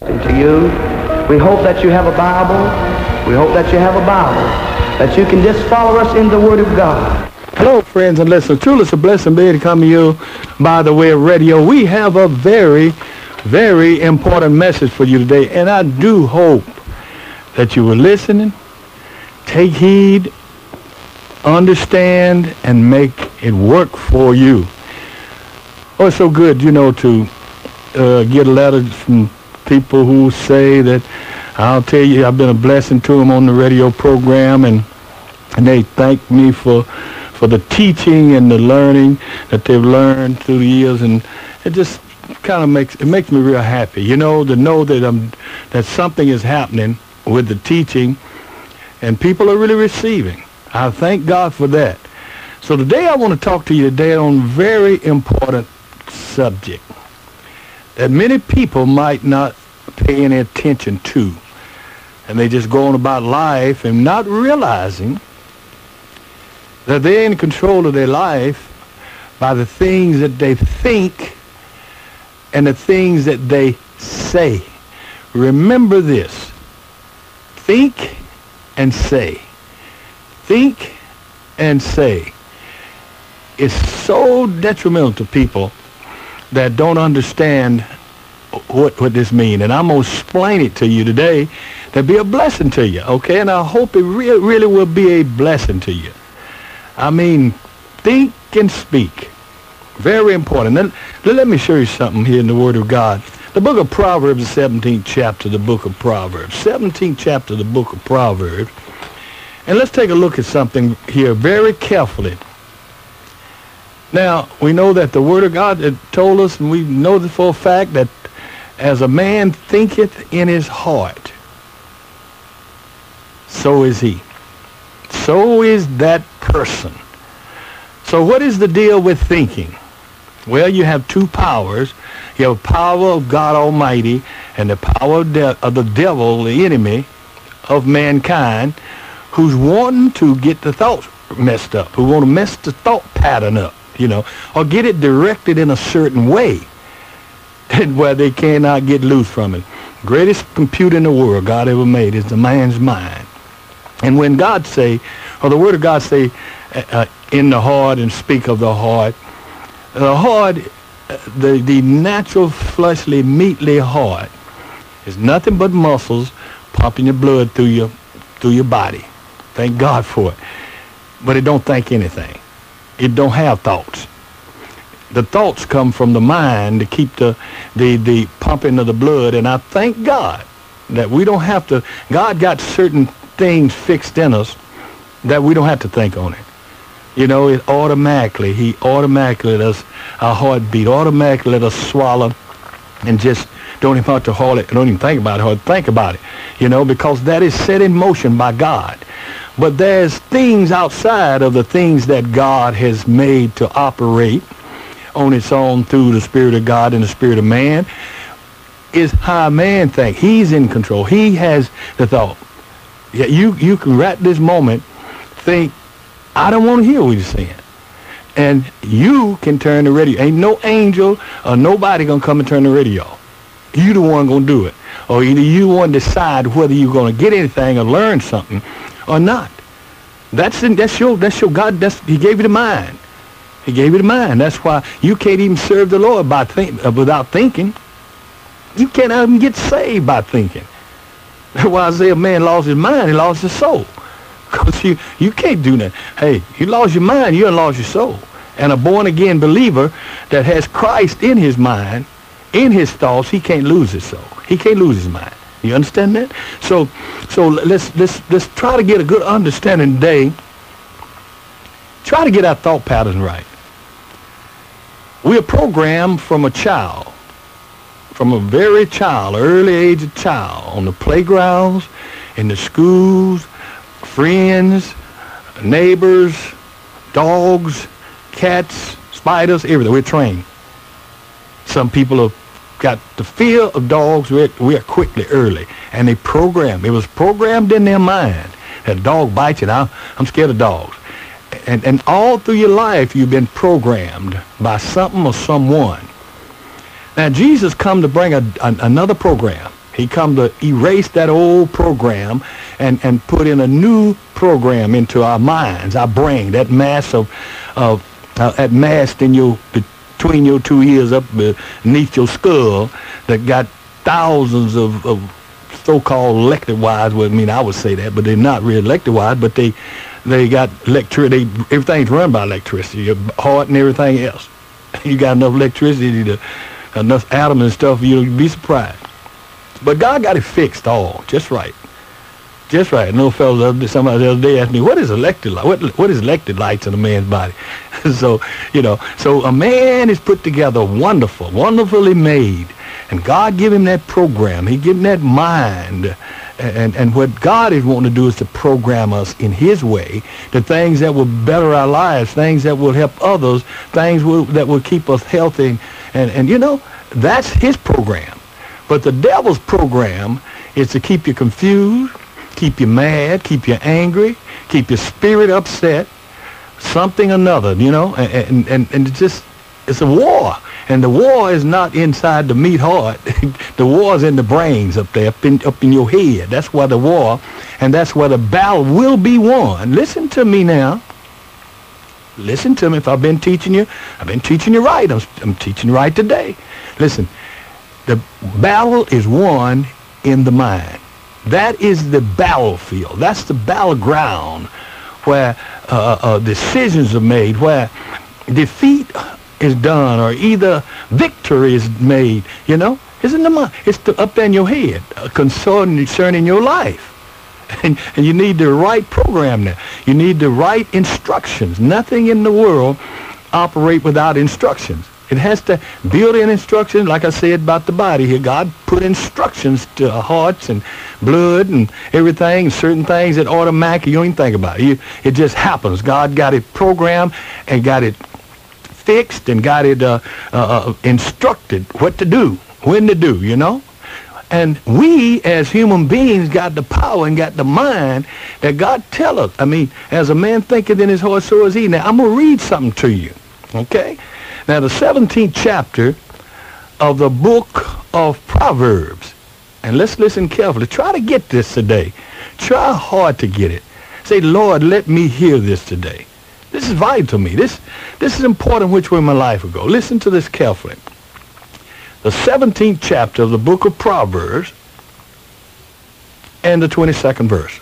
to you. We hope that you have a Bible. We hope that you have a Bible, that you can just follow us in the Word of God. Hello, friends and listeners. Truly, it's a blessing being to come to you by the way of radio. We have a very, very important message for you today, and I do hope that you were listening, take heed, understand, and make it work for you. Oh, it's so good, you know, to uh, get letter from people who say that I'll tell you I've been a blessing to them on the radio program and and they thank me for for the teaching and the learning that they've learned through the years and it just kind of makes it makes me real happy you know to know that I'm that something is happening with the teaching and people are really receiving. I thank God for that. So today I want to talk to you today on very important subject that many people might not pay any attention to. And they just go on about life and not realizing that they're in control of their life by the things that they think and the things that they say. Remember this. Think and say. Think and say. It's so detrimental to people that don't understand what, what this means. And I'm going to explain it to you today to be a blessing to you, okay? And I hope it re- really will be a blessing to you. I mean, think and speak. Very important. Let, let me show you something here in the Word of God. The book of Proverbs, the 17th chapter, the book of Proverbs. 17th chapter, the book of Proverbs. And let's take a look at something here very carefully. Now, we know that the Word of God told us, and we know this for a fact, that as a man thinketh in his heart, so is he. So is that person. So what is the deal with thinking? Well, you have two powers. You have the power of God Almighty and the power of, of the devil, the enemy of mankind, who's wanting to get the thoughts messed up, who want to mess the thought pattern up, you know, or get it directed in a certain way where they cannot get loose from it. Greatest computer in the world God ever made is the man's mind. And when God say, or the word of God say, uh, uh, in the heart and speak of the heart, the heart, uh, the, the natural fleshly, meatly heart is nothing but muscles pumping your blood through your, through your body. Thank God for it. But it don't think anything. It don't have thoughts the thoughts come from the mind to keep the, the, the pumping of the blood. And I thank God that we don't have to, God got certain things fixed in us that we don't have to think on it. You know, it automatically, he automatically let us, our heart beat, automatically let us swallow and just don't even have to it, don't even think about it, think about it, you know, because that is set in motion by God. But there's things outside of the things that God has made to operate on its own through the Spirit of God and the Spirit of man is how man thinks. He's in control. He has the thought. Yeah, you, you can right this moment think, I don't want to hear what you're saying. And you can turn the radio. Ain't no angel or nobody going to come and turn the radio. You the one to do it. Or either you want to decide whether you're to get anything or learn something or not. That's, that's your, that's your God. That's, he gave you the mind. He gave you the mind. That's why you can't even serve the Lord by think, uh, without thinking. You can't even get saved by thinking. That's why Isaiah man lost his mind. He lost his soul. Because you, you can't do that. Hey, you lost your mind, you lost your soul. And a born-again believer that has Christ in his mind, in his thoughts, he can't lose his soul. He can't lose his mind. You understand that? So, so let's, let's, let's try to get a good understanding today. Try to get our thought patterns right. We are programmed from a child, from a very child, early age of child, on the playgrounds, in the schools, friends, neighbors, dogs, cats, spiders, everything. We're trained. Some people have got the fear of dogs we are quickly, early, and they program. It was programmed in their mind that a dog bites you. Now, I'm scared of dogs and, and all through your life you've been programmed by something or someone. Now Jesus come to bring a, a, another program. He come to erase that old program and, and put in a new program into our minds, our brain, that mass of, of uh, that mass in your, between your two ears up beneath your skull that got thousands of, of so-called elected wise. Well, I mean, I would say that, but they're not really elected wise, but they, they got electricity. Everything's run by electricity, your heart and everything else. You got enough electricity to, enough atoms and stuff, you'll be surprised. But God got it fixed all just right. Just right. No fellow, somebody the other day asked me, what is elected light? What, what is elected lights in a man's body? so, you know, so a man is put together wonderful, wonderfully made. And God give him that program. He give him that mind. And, and what God is wanting to do is to program us in his way, the things that will better our lives, things that will help others, things will, that will keep us healthy. And, and, you know, that's his program. But the devil's program is to keep you confused, keep you mad, keep you angry, keep your spirit upset, something another, you know, and, and, and it's just, it's a war. And the war is not inside the meat heart. the war is in the brains up there, up in, up in your head. That's where the war, and that's where the battle will be won. Listen to me now. Listen to me. If I've been teaching you, I've been teaching you right. I'm, I'm teaching you right today. Listen, the battle is won in the mind. That is the battlefield. That's the battleground where uh, uh, decisions are made, where defeat is done, or either victory is made. You know, it's in the mind. It's the, up in your head, uh, concerning, concerning your life. And, and you need the right program there. You need the right instructions. Nothing in the world operate without instructions. It has to build in instructions, like I said about the body here. God put instructions to hearts and blood and everything, certain things that automatically you don't even think about. It, it just happens. God got it programmed and got it fixed and got it uh, uh, uh, instructed what to do, when to do, you know? And we, as human beings, got the power and got the mind that God tell us. I mean, as a man thinketh in his heart, so is he. Now, I'm going to read something to you, okay? Now, the 17th chapter of the book of Proverbs. And let's listen carefully. Try to get this today. Try hard to get it. Say, Lord, let me hear this today. This is vital to me. This, this is important which way my life will go. Listen to this carefully. The 17th chapter of the book of Proverbs and the 22nd verse.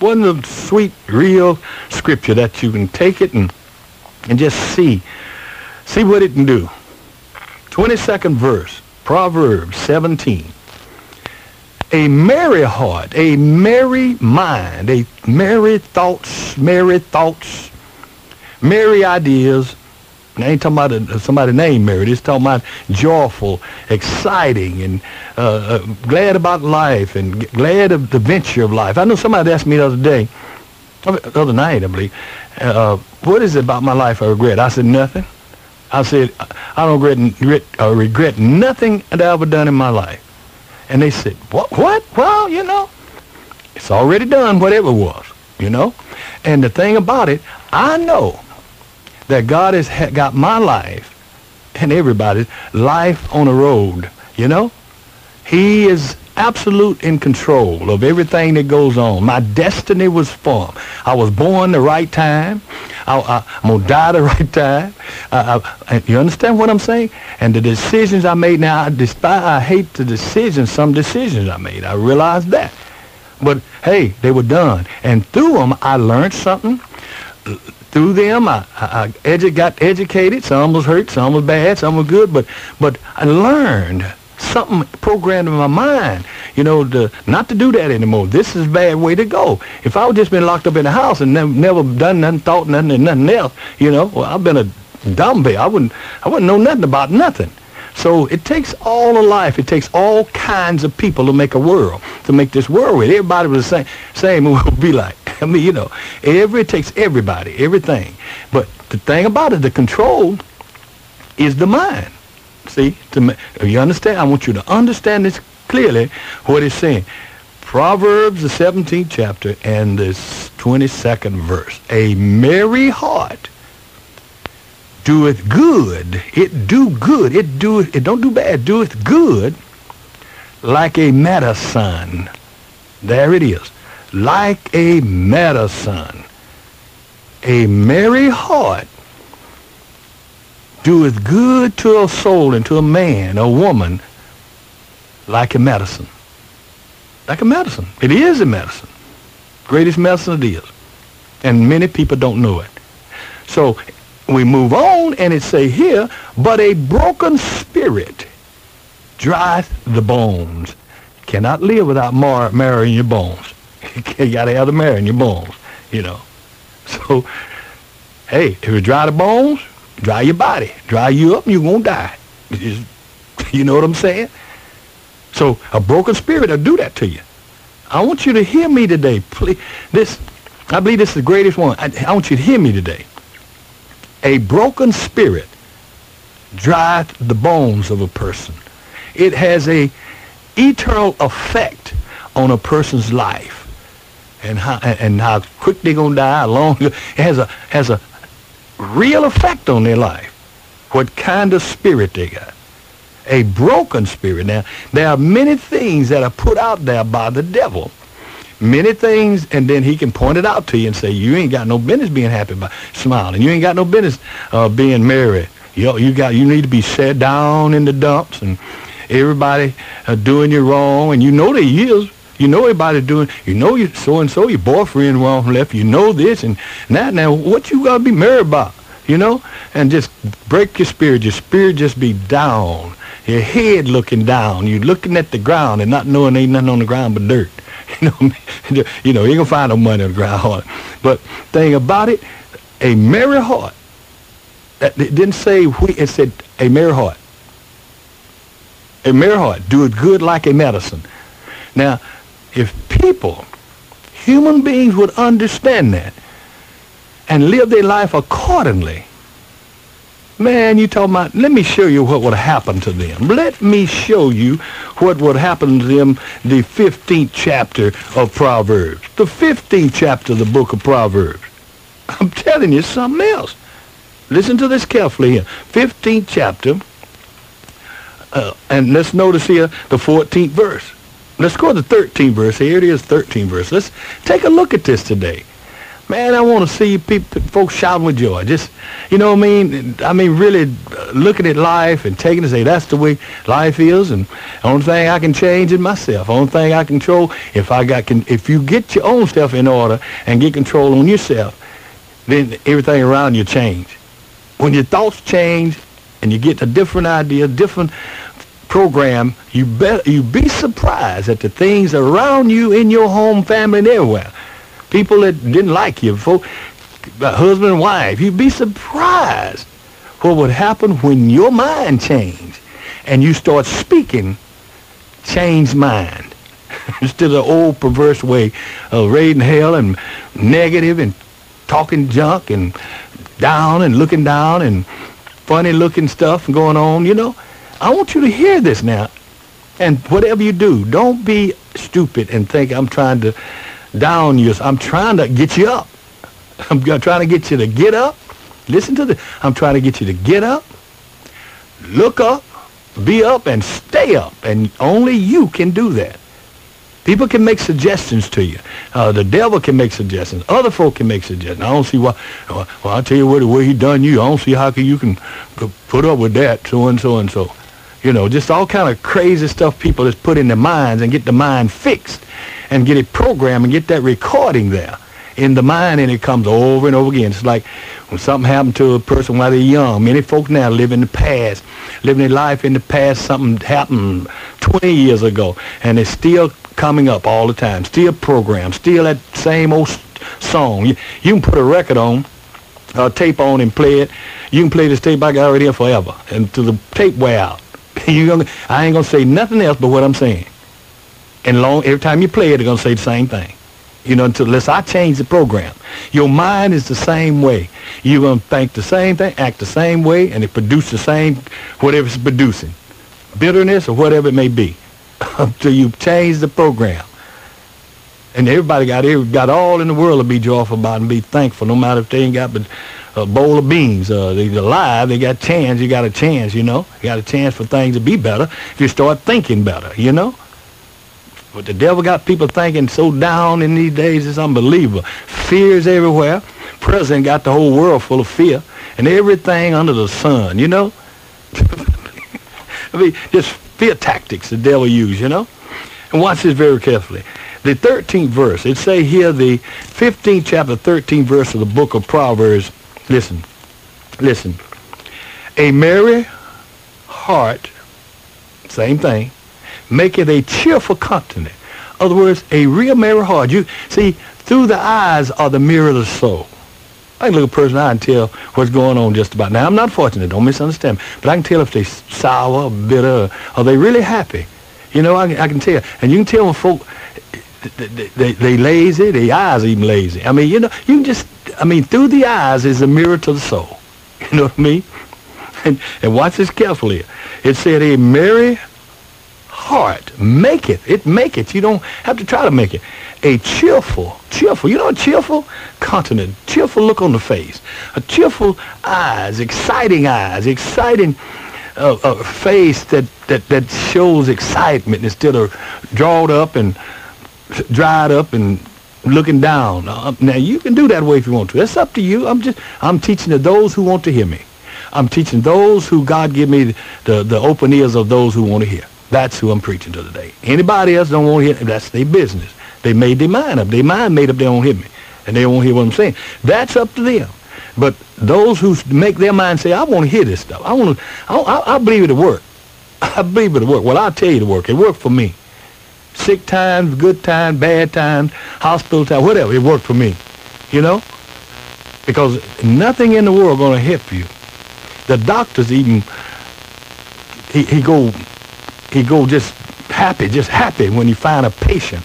One of the sweet, real scripture that you can take it and, and just see See what it can do. 22nd verse, Proverbs 17. A merry heart, a merry mind, a merry thoughts, merry thoughts, merry ideas. I ain't talking about somebody named Mary. It's talking about joyful, exciting, and uh, uh, glad about life and glad of the venture of life. I know somebody asked me the other day, the other night, I believe, uh, what is it about my life I regret? I said, nothing. I said, I don't regret, uh, regret nothing that I've ever done in my life. And they said, what? What? Well, you know, it's already done, whatever it was, you know. And the thing about it, I know that God has got my life and everybody's life on the road, you know. He is absolute in control of everything that goes on. My destiny was formed. I was born the right time. I, am going to die the right time. I, you understand what I'm saying? And the decisions I made now, I despise, I hate the decisions, some decisions I made. I realize that. But hey, they were done. And through them, I learned something. Through them, I, I, I edu- got educated. Some was hurt, some was bad, some was good. But, but I learned something programmed in my mind, you know, to, not to do that anymore. This is a bad way to go. If I would just been locked up in the house and never, never done nothing, thought nothing, and nothing else, you know, well, I've been a dumbbell. I wouldn't, I wouldn't know nothing about nothing. So it takes all of life. It takes all kinds of people to make a world, to make this world with. Everybody was the same, same would be like. I mean, you know, every, it takes everybody, everything. But the thing about it, the control is the mind. See, to, you understand? I want you to understand this clearly, what it's saying. Proverbs, the 17th chapter, and the 22nd verse. A merry heart doeth good. It do good. It do it don't do bad. Doeth good like a medicine. There it is. Like a medicine. A merry heart doeth good to a soul and to a man, a woman, like a medicine. Like a medicine. It is a medicine. Greatest medicine it is. And many people don't know it. So we move on and it say here, but a broken spirit drieth the bones. Cannot live without mar- marrow your bones. you got to have the marrow in your bones, you know. So, hey, if you dry the bones, dry your body. Dry you up and you're going to die. you know what I'm saying? So a broken spirit will do that to you. I want you to hear me today. Please, this, I believe this is the greatest one. I, I want you to hear me today. A broken spirit drieth the bones of a person. It has a eternal effect on a person's life and how and how quick they're gonna die, how long it has a has a real effect on their life. What kind of spirit they got. A broken spirit. Now, there are many things that are put out there by the devil. Many things, and then he can point it out to you and say, you ain't got no business being happy by smiling. You ain't got no business uh, being merry. You, you, got, you need to be set down in the dumps and everybody uh, doing you wrong, and you know they is. You know everybody doing. You know you so and so your boyfriend wrong left. You know this and that. Now what you gotta be married about? You know, and just break your spirit. Your spirit just be down. Your head looking down. You looking at the ground and not knowing ain't nothing on the ground but dirt. You know, you know, you gonna find no money on the ground. But thing about it, a merry heart. That it didn't say we. It said a merry heart. A merry heart. Do it good like a medicine. Now, if people, human beings would understand that and live their life accordingly, man, you talking about, let me show you what would happen to them. Let me show you what would happen to them, the 15th chapter of Proverbs. The 15th chapter of the book of Proverbs. I'm telling you something else. Listen to this carefully here. 15th chapter, uh, and let's notice here the 14th verse. Let's go to the 13th verse. Here it is, 13th verse. Let's take a look at this today. Man, I want to see people, folks shouting with joy. Just, you know what I mean? I mean, really uh, looking at life and taking it, say, that's the way life is, and the only thing I can change is myself. The only thing I control, if I got, can, if you get your own stuff in order and get control on yourself, then everything around you change. When your thoughts change and you get a different idea, different program, you bet you be surprised at the things around you in your home, family, and everywhere. People that didn't like you, folk, husband and wife, you'd be surprised what would happen when your mind changed and you start speaking changed mind instead of the old perverse way of raiding hell and negative and talking junk and down and looking down and funny looking stuff going on, you know. I want you to hear this now. And whatever you do, don't be stupid and think I'm trying to down you. I'm trying to get you up. I'm trying to get you to get up. Listen to this. I'm trying to get you to get up, look up, be up, and stay up. And only you can do that. People can make suggestions to you. Uh, the devil can make suggestions. Other folk can make suggestions. I don't see why. Well, I'll tell you what, the way he done you, I don't see how you can put up with that, so and so and so. You know, just all kind of crazy stuff people just put in their minds and get the mind fixed and get it programmed and get that recording there in the mind and it comes over and over again. It's like when something happened to a person while they're young. Many folks now live in the past, living their life in the past. Something happened 20 years ago and it's still coming up all the time. Still programmed, still that same old song. You, you can put a record on, a tape on and play it. You can play this tape I got right here forever until the tape wear out. you gonna, I ain't gonna say nothing else but what I'm saying. And long every time you play it, they're gonna say the same thing. You know, until unless I change the program. Your mind is the same way. You're gonna think the same thing, act the same way, and it produce the same whatever it's producing. Bitterness or whatever it may be. until you change the program. And everybody got got all in the world to be joyful about and be thankful, no matter if they ain't got but a bowl of beans. Uh, they're alive. They got chance. You got a chance, you know. You got a chance for things to be better if you start thinking better, you know. But the devil got people thinking so down in these days, it's unbelievable. Fears everywhere. President got the whole world full of fear and everything under the sun, you know? I mean, just fear tactics the devil use, you know? And watch this very carefully. The 13th verse, it say here the 15th chapter, 13th verse of the book of Proverbs. Listen, listen. A merry heart, same thing, make it a cheerful. In other words, a real merry heart. You see, through the eyes are the mirror of the soul. I can look a person eye and tell what's going on just about. Now, I'm not fortunate. Don't misunderstand. Me. But I can tell if they're sour, bitter, or they really happy. You know, I, I can tell. And you can tell when folk, they, they, they lazy, their eyes even lazy. I mean, you know, you can just, I mean, through the eyes is a mirror to the soul. You know what I mean? And, and watch this carefully. It said a merry heart make it. It make it. You don't have to try to make it. A cheerful, cheerful, you know, a cheerful continent, cheerful look on the face, a cheerful eyes, exciting eyes, exciting uh, uh, face that, that, that shows excitement instead of drawn up and dried up and looking down. Uh, now you can do that way if you want to. It's up to you. I'm just I'm teaching to those who want to hear me. I'm teaching those who God give me the, the open ears of those who want to hear. That's who I'm preaching to today. Anybody else don't want to hear, that's their business. They made their mind up. Their mind made up they don't hear me. And they won't hear what I'm saying. That's up to them. But those who make their mind say, I want to hear this stuff. I want to, I, I, I believe it'll work. I believe it'll work. Well, I'll tell you to work. It worked for me sick times, good times, bad times, hospital time, whatever. It worked for me, you know? Because nothing in the world going to help you. The doctors even, he, he go, he go just happy, just happy when he find a patient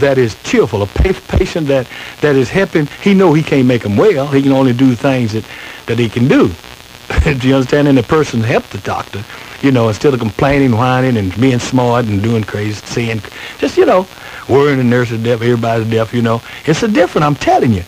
that is cheerful, a patient that, that is helping. He know he can't make him well. He can only do things that, that he can do. do you understand? And the person helped the doctor you know, instead of complaining, whining, and being smart and doing crazy, saying, just, you know, worrying the nurse is deaf, everybody's deaf, you know. It's a different, I'm telling you.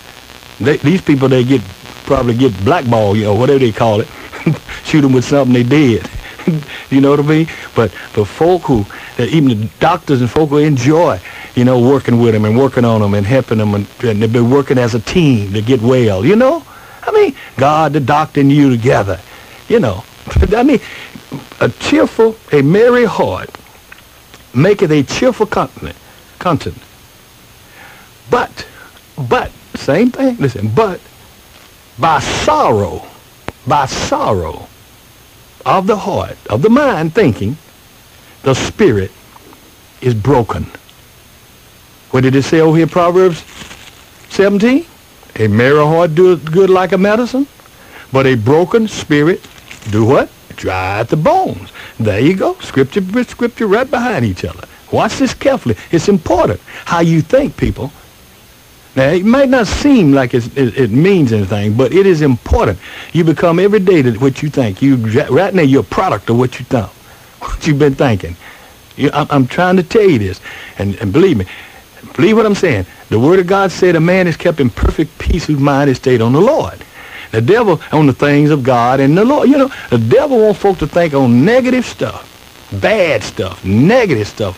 They, these people, they get, probably get blackballed, you know, whatever they call it. Shoot them with something they did. you know what I mean? But the folk who, even the doctors and folk who enjoy, you know, working with them and working on them and helping them, and, and they've been working as a team to get well, you know? I mean, God, the doctor, and you together, you know. I mean, a cheerful, a merry heart maketh a cheerful continent, continent. But, but, same thing, listen, but by sorrow, by sorrow of the heart, of the mind thinking, the spirit is broken. What did it say over here, Proverbs 17? A merry heart doeth good like a medicine, but a broken spirit do what? Dry at the bones. There you go. Scripture with scripture right behind each other. Watch this carefully. It's important how you think, people. Now, it might not seem like it, it, means anything, but it is important. You become every day what you think. You Right now, you're a product of what you think, what you've been thinking. You, I'm, I'm, trying to tell you this, and, and believe me, believe what I'm saying. The Word of God said a man is kept in perfect peace whose mind is stayed on the Lord. The devil on the things of God and the Lord. You know, the devil wants folks to think on negative stuff, bad stuff, negative stuff.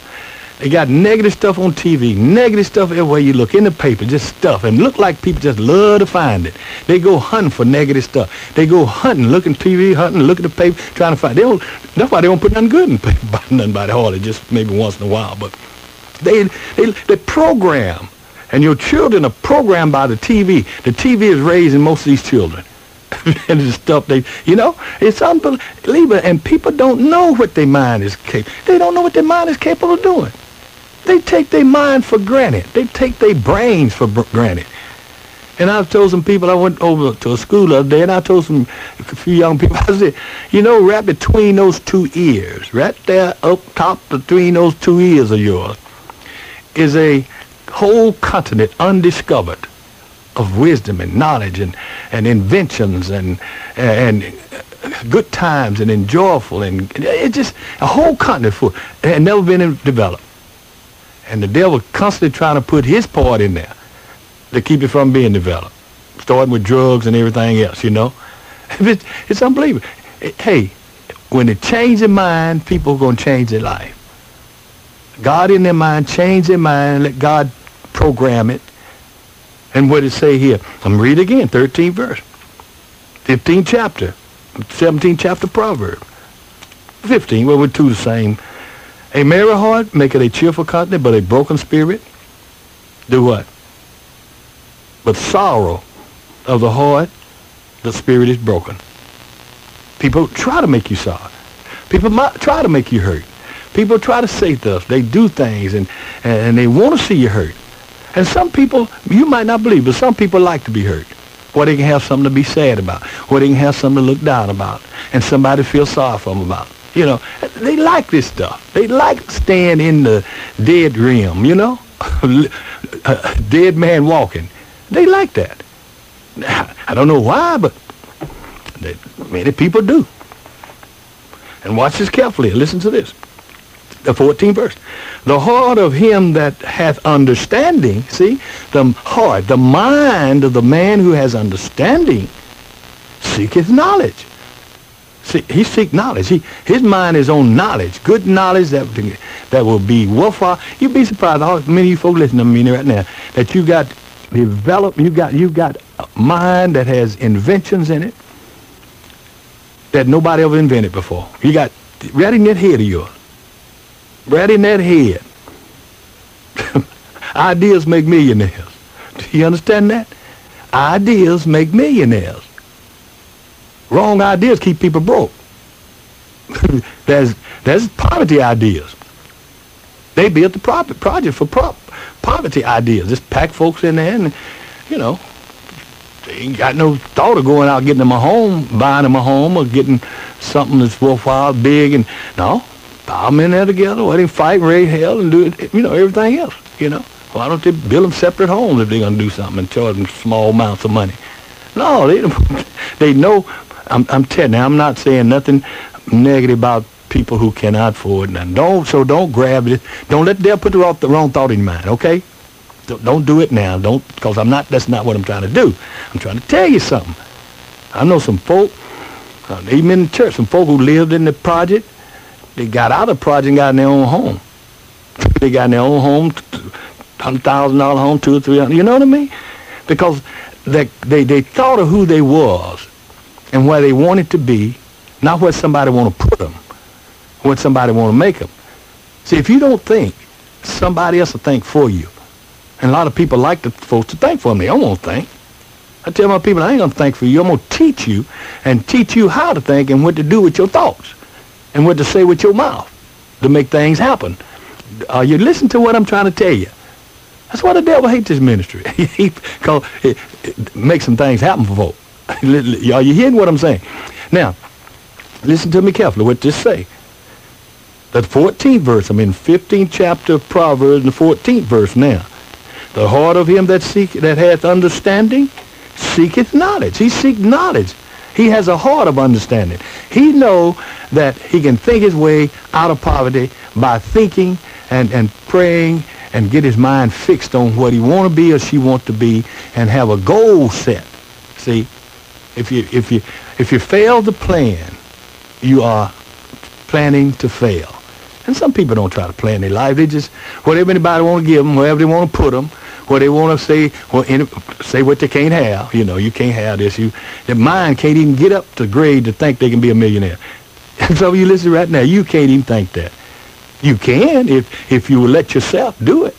They got negative stuff on TV, negative stuff everywhere you look, in the paper, just stuff. And look like people just love to find it. They go hunting for negative stuff. They go hunting, looking TV, hunting, looking at the paper, trying to find. They don't, that's why they don't put nothing good in the paper nothing about it hardly, just maybe once in a while. But they, they, they program and your children are programmed by the TV. The TV is raising most of these children. and the stuff they, you know, it's unbelievable. And people don't know what their mind is capable. They don't know what their mind is capable of doing. They take their mind for granted. They take their brains for granted. And I've told some people, I went over to a school the other day, and I told some a few young people, I said, you know, right between those two ears, right there up top between those two ears of yours, is a whole continent undiscovered of wisdom and knowledge and, and inventions and, and good times and enjoyable and it's just a whole continent full and never been developed. And the devil constantly trying to put his part in there to keep it from being developed, starting with drugs and everything else, you know. It's, it's unbelievable. Hey, when they change their mind, people are going to change their life. God in their mind, change their mind, let God program it. And what it say here? I'm read again, 13th verse. 15th chapter. 17th chapter proverb. 15, well, we're two the same. A merry heart maketh a cheerful countenance, but a broken spirit do what? But sorrow of the heart, the spirit is broken. People try to make you sorry. People try to make you hurt. People try to say stuff. They do things and, and they want to see you hurt. And some people, you might not believe, but some people like to be hurt. Where they can have something to be sad about. Where they can have something to look down about. And somebody feel sorry for them about. You know, they like this stuff. They like staying in the dead realm, you know? dead man walking. They like that. I don't know why, but many people do. And watch this carefully. Listen to this. The 14th verse. The heart of him that hath understanding, see, the heart, the mind of the man who has understanding seeketh knowledge. See, he seek knowledge. He, his mind is on knowledge, good knowledge that that will be worthwhile. You'd be surprised how many of you folks listening to me right now that you got developed, you got you got a mind that has inventions in it that nobody ever invented before. You got right in that head of yours. Right in that head. Ideas make millionaires. Do you understand that? Ideas make millionaires. Wrong ideas keep people broke. there's there's poverty ideas. They built the project for prop poverty ideas. Just pack folks in there and, you know, they ain't got no thought of going out getting them a home, buying them a home or getting something that's worthwhile, big, and no, them in there together, let them fight, and raise hell, and do you know, everything else, you know. Why don't they build them separate homes if they're going to do something and charge them small amounts of money? No, they they know. I'm, I'm telling you, I'm not saying nothing negative about people who cannot afford. And don't so don't grab it. Don't let them put the wrong, the wrong thought in your mind. Okay, don't, don't do it now. Don't because I'm not. That's not what I'm trying to do. I'm trying to tell you something. I know some folk, uh, even in the church, some folk who lived in the project. They got out of the project and got in their own home. they got in their own home, hundred thousand dollar home, two or three hundred. You know what I mean? Because they, they they thought of who they was and where they wanted to be, not where somebody want to put them what somebody want to make them. See, if you don't think, somebody else will think for you. And a lot of people like the folks to think for them. They don't want to think. I tell my people, I ain't going to think for you. I'm going to teach you and teach you how to think and what to do with your thoughts and what to say with your mouth to make things happen. Are you listen to what I'm trying to tell you? That's why the devil hates this ministry. Because it, it makes some things happen for folk. Are you hearing what I'm saying? Now, listen to me carefully what this say. The 14th verse, I'm in 15th chapter of Proverbs, the 14th verse now. The heart of him that seek that hath understanding seeketh knowledge. He seek knowledge. He has a heart of understanding. He know that he can think his way out of poverty by thinking and, and praying and get his mind fixed on what he want to be or she want to be and have a goal set. See, if you if you if you fail to plan, you are planning to fail. And some people don't try to plan their life. They just, whatever anybody want to give them, wherever they want to put them, what they want to say, well, any, say what they can't have. You know, you can't have this. You, their mind can't even get up to grade to think they can be a millionaire. So you listen right now, you can't even think that. You can if, if you will let yourself do it.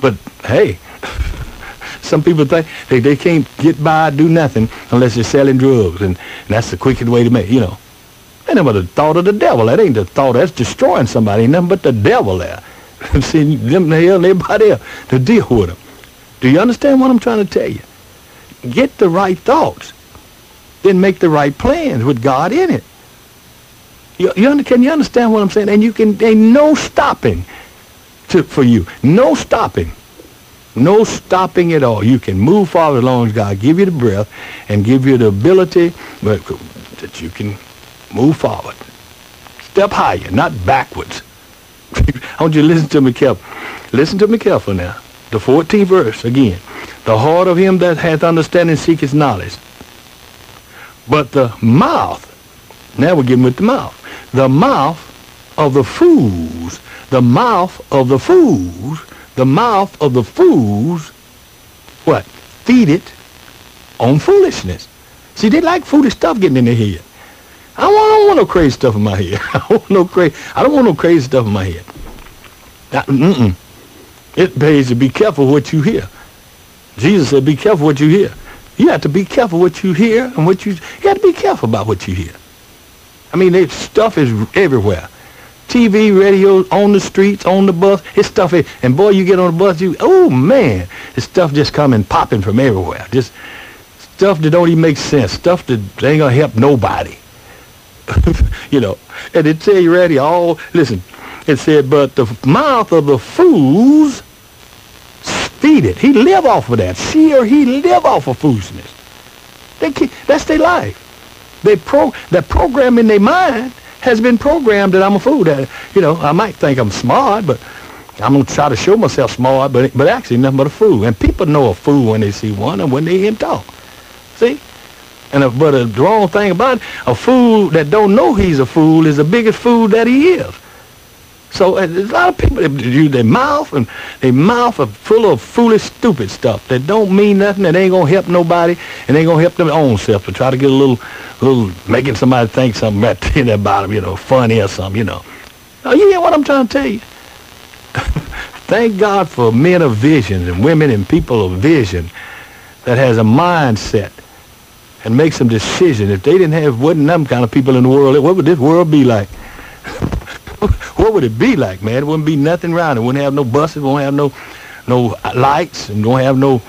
But, hey, some people think they, they can't get by, do nothing unless they're selling drugs. And, and that's the quickest way to make, you know. Ain't but the thought of the devil. That ain't the thought that's destroying somebody. Ain't nothing but the devil there. See, them hell and everybody else to deal with them. Do you understand what I'm trying to tell you? Get the right thoughts. Then make the right plans with God in it. You, you under, can you understand what I'm saying? And you can, ain't no stopping to, for you. No stopping. No stopping at all. You can move forward as long as God give you the breath and give you the ability but, that you can Move forward. Step higher, not backwards. I want you to listen to me careful. Listen to me careful now. The 14th verse again. The heart of him that hath understanding seeketh knowledge. But the mouth, now we're getting with the mouth. The mouth of the fools, the mouth of the fools, the mouth of the fools, what? Feed it on foolishness. See, they like foolish stuff getting in their head. I don't, want, I don't want no crazy stuff in my head. I don't want no crazy. I don't want no crazy stuff in my head. That, mm-mm. It pays to be careful what you hear. Jesus said, "Be careful what you hear." You have to be careful what you hear and what you. You have to be careful about what you hear. I mean, it, stuff is everywhere. TV, radio, on the streets, on the bus. It's stuff. And boy, you get on the bus, you oh man, it's stuff just coming popping from everywhere. Just stuff that don't even make sense. Stuff that ain't gonna help nobody. you know, and it tell you ready all, listen, it said, but the mouth of the fools feed it. He live off of that. She or he live off of foolishness. They keep, that's their life. They pro, that program in their mind has been programmed that I'm a fool. That, you know, I might think I'm smart, but I'm to try to show myself smart, but, but actually nothing but a fool. And people know a fool when they see one and when they hear him talk. See? And but a, wrong thing about it, a fool that don't know he's a fool is the biggest fool that he is. So uh, there's a lot of people that use their mouth and their mouth are full of foolish, stupid stuff that don't mean nothing, that ain't gonna help nobody, and ain't gonna help them own self to try to get a little, little making somebody think something right about them, you know, funny or something, you know. Now you hear what I'm trying to tell you? Thank God for men of vision and women and people of vision that has a mindset and make some decisions. If they didn't have, wasn't them kind of people in the world, what would this world be like? what would it be like, man? It wouldn't be nothing around. It wouldn't have no buses, won't have no no lights, and won't have no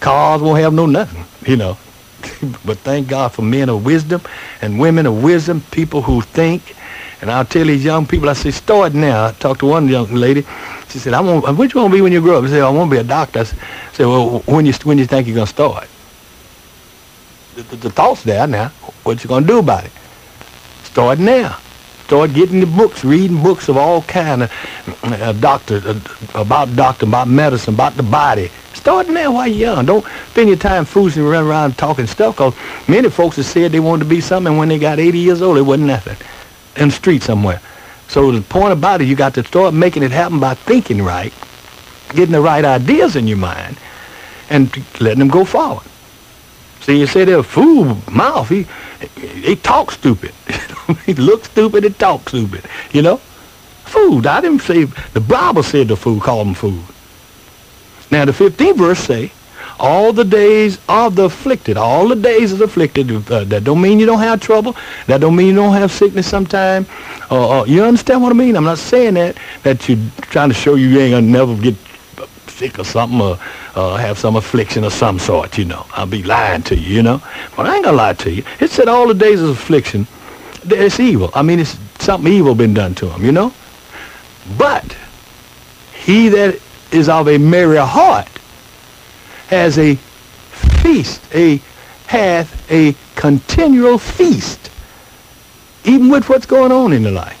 cars, won't have no nothing, you know. but thank God for men of wisdom and women of wisdom, people who think. And I'll tell these young people, I say, start now. I talked to one young lady. She said, I want, what you want to be when you grow up? I said, I want to be a doctor. I said, well, when you, when you think you're going to start? The, the, the thought's there now. What you to do about it? Start now. Start getting the books, reading books of all kind of uh, doctor, uh, about doctor, about medicine, about the body. Start now while you're young. Don't spend your time fooling around, around talking stuff because many folks have said they wanted to be something when they got 80 years old, it wasn't nothing. In the street somewhere. So the point about it, you got to start making it happen by thinking right, getting the right ideas in your mind, and letting them go forward. See, you say they're a fool mouth. He, he talk stupid. he look stupid and talk stupid. You know? Food. I didn't say, the Bible said the fool called them food. Now the 15th verse say, all the days of the afflicted, all the days of the afflicted, uh, that don't mean you don't have trouble. That don't mean you don't have sickness sometime. Uh, uh, you understand what I mean? I'm not saying that, that you're trying to show you, you ain't going to never get sick or something or uh, have some affliction of some sort, you know. I'll be lying to you, you know. But I ain't gonna lie to you. It said all the days of affliction, it's evil. I mean, it's something evil been done to him, you know. But he that is of a merry heart has a feast, a hath a continual feast, even with what's going on in the life.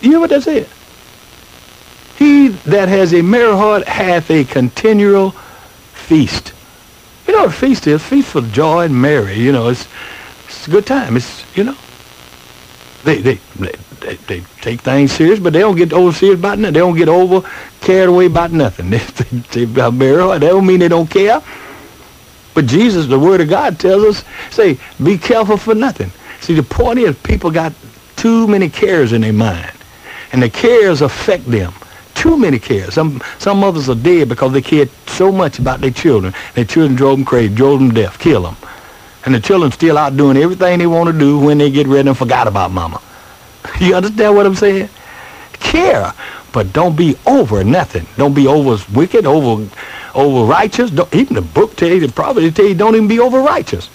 You know what that said? That has a merry heart hath a continual feast. You know what a feast is? Feast for joy and merry. You know, it's, it's a good time. It's, you know, they, they, they, they take things serious, but they don't get over serious about nothing. They don't get over carried away about nothing. They, they, they merry heart. That don't mean they don't care. But Jesus, the Word of God tells us, say, be careful for nothing. See, the point is people got too many cares in their mind. And the cares affect them too many cares. Some some mothers are dead because they cared so much about their children. Their children drove them crazy, drove them deaf, kill them. And the children still out doing everything they want to do when they get ready and forgot about mama. You understand what I'm saying? Care, but don't be over nothing. Don't be over wicked, over over righteous. Don't, even the book tells you, the prophet tell you, don't even be over righteous.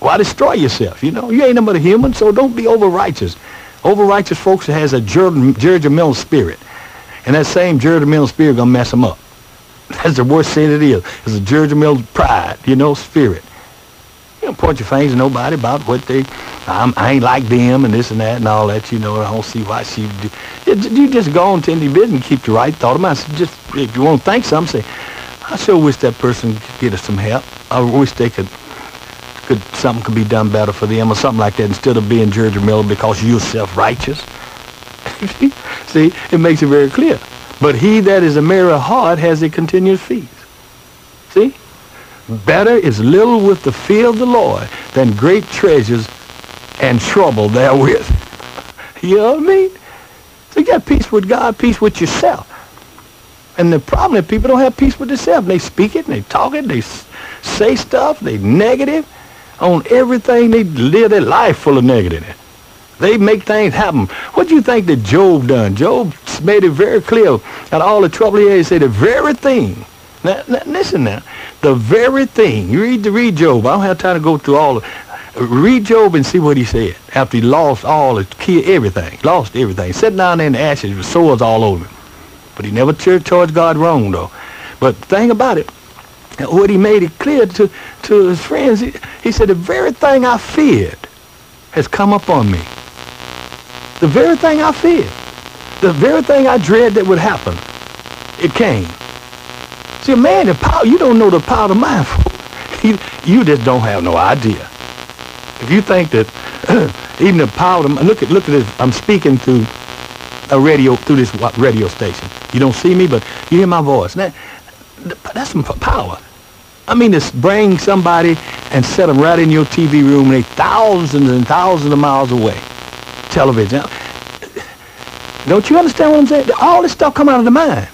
Why destroy yourself? You know, you ain't nothing but a human, so don't be over righteous. Over righteous folks has a judgmental spirit. And that same judgmental spirit going to mess them up. That's the worst sin it is. It's a judgmental pride, you know, spirit. You don't point your fingers at nobody about what they, I'm, I ain't like them and this and that and all that, you know, I don't see why she do. You just go on to business and keep the right thought of mind. Just, if you want to think something, say, I sure wish that person could get us some help. I wish they could, could something could be done better for them or something like that instead of being judgmental because you're self-righteous. See, it makes it very clear. But he that is a merry heart has a continuous feast. See? Better is little with the fear of the Lord than great treasures and trouble therewith. you know what I mean? So you got peace with God, peace with yourself. And the problem is people don't have peace with themselves. They speak it, and they talk it, they say stuff, they negative on everything. They live their life full of negativity. They make things happen. What do you think that Job done? Job made it very clear that all the trouble he had, he said the very thing. Now, now, listen now. The very thing. You read the read Job. I don't have time to go through all of Read Job and see what he said after he lost all key, everything. Lost everything. Sitting down there in the ashes with sores all over him. But he never turned towards God wrong, though. But the thing about it, what he made it clear to, to his friends, he, he said, the very thing I feared has come upon me. The very thing I feared, the very thing I dread that would happen, it came. See, man, the power, you don't know the power of mind. you, you just don't have no idea. If you think that even the power of look at look at this, I'm speaking through a radio through this radio station. You don't see me, but you hear my voice. That, that's some power. I mean, to bring somebody and set them right in your TV room, and they thousands and thousands of miles away television. Don't you understand what I'm saying? All this stuff come out of the mind.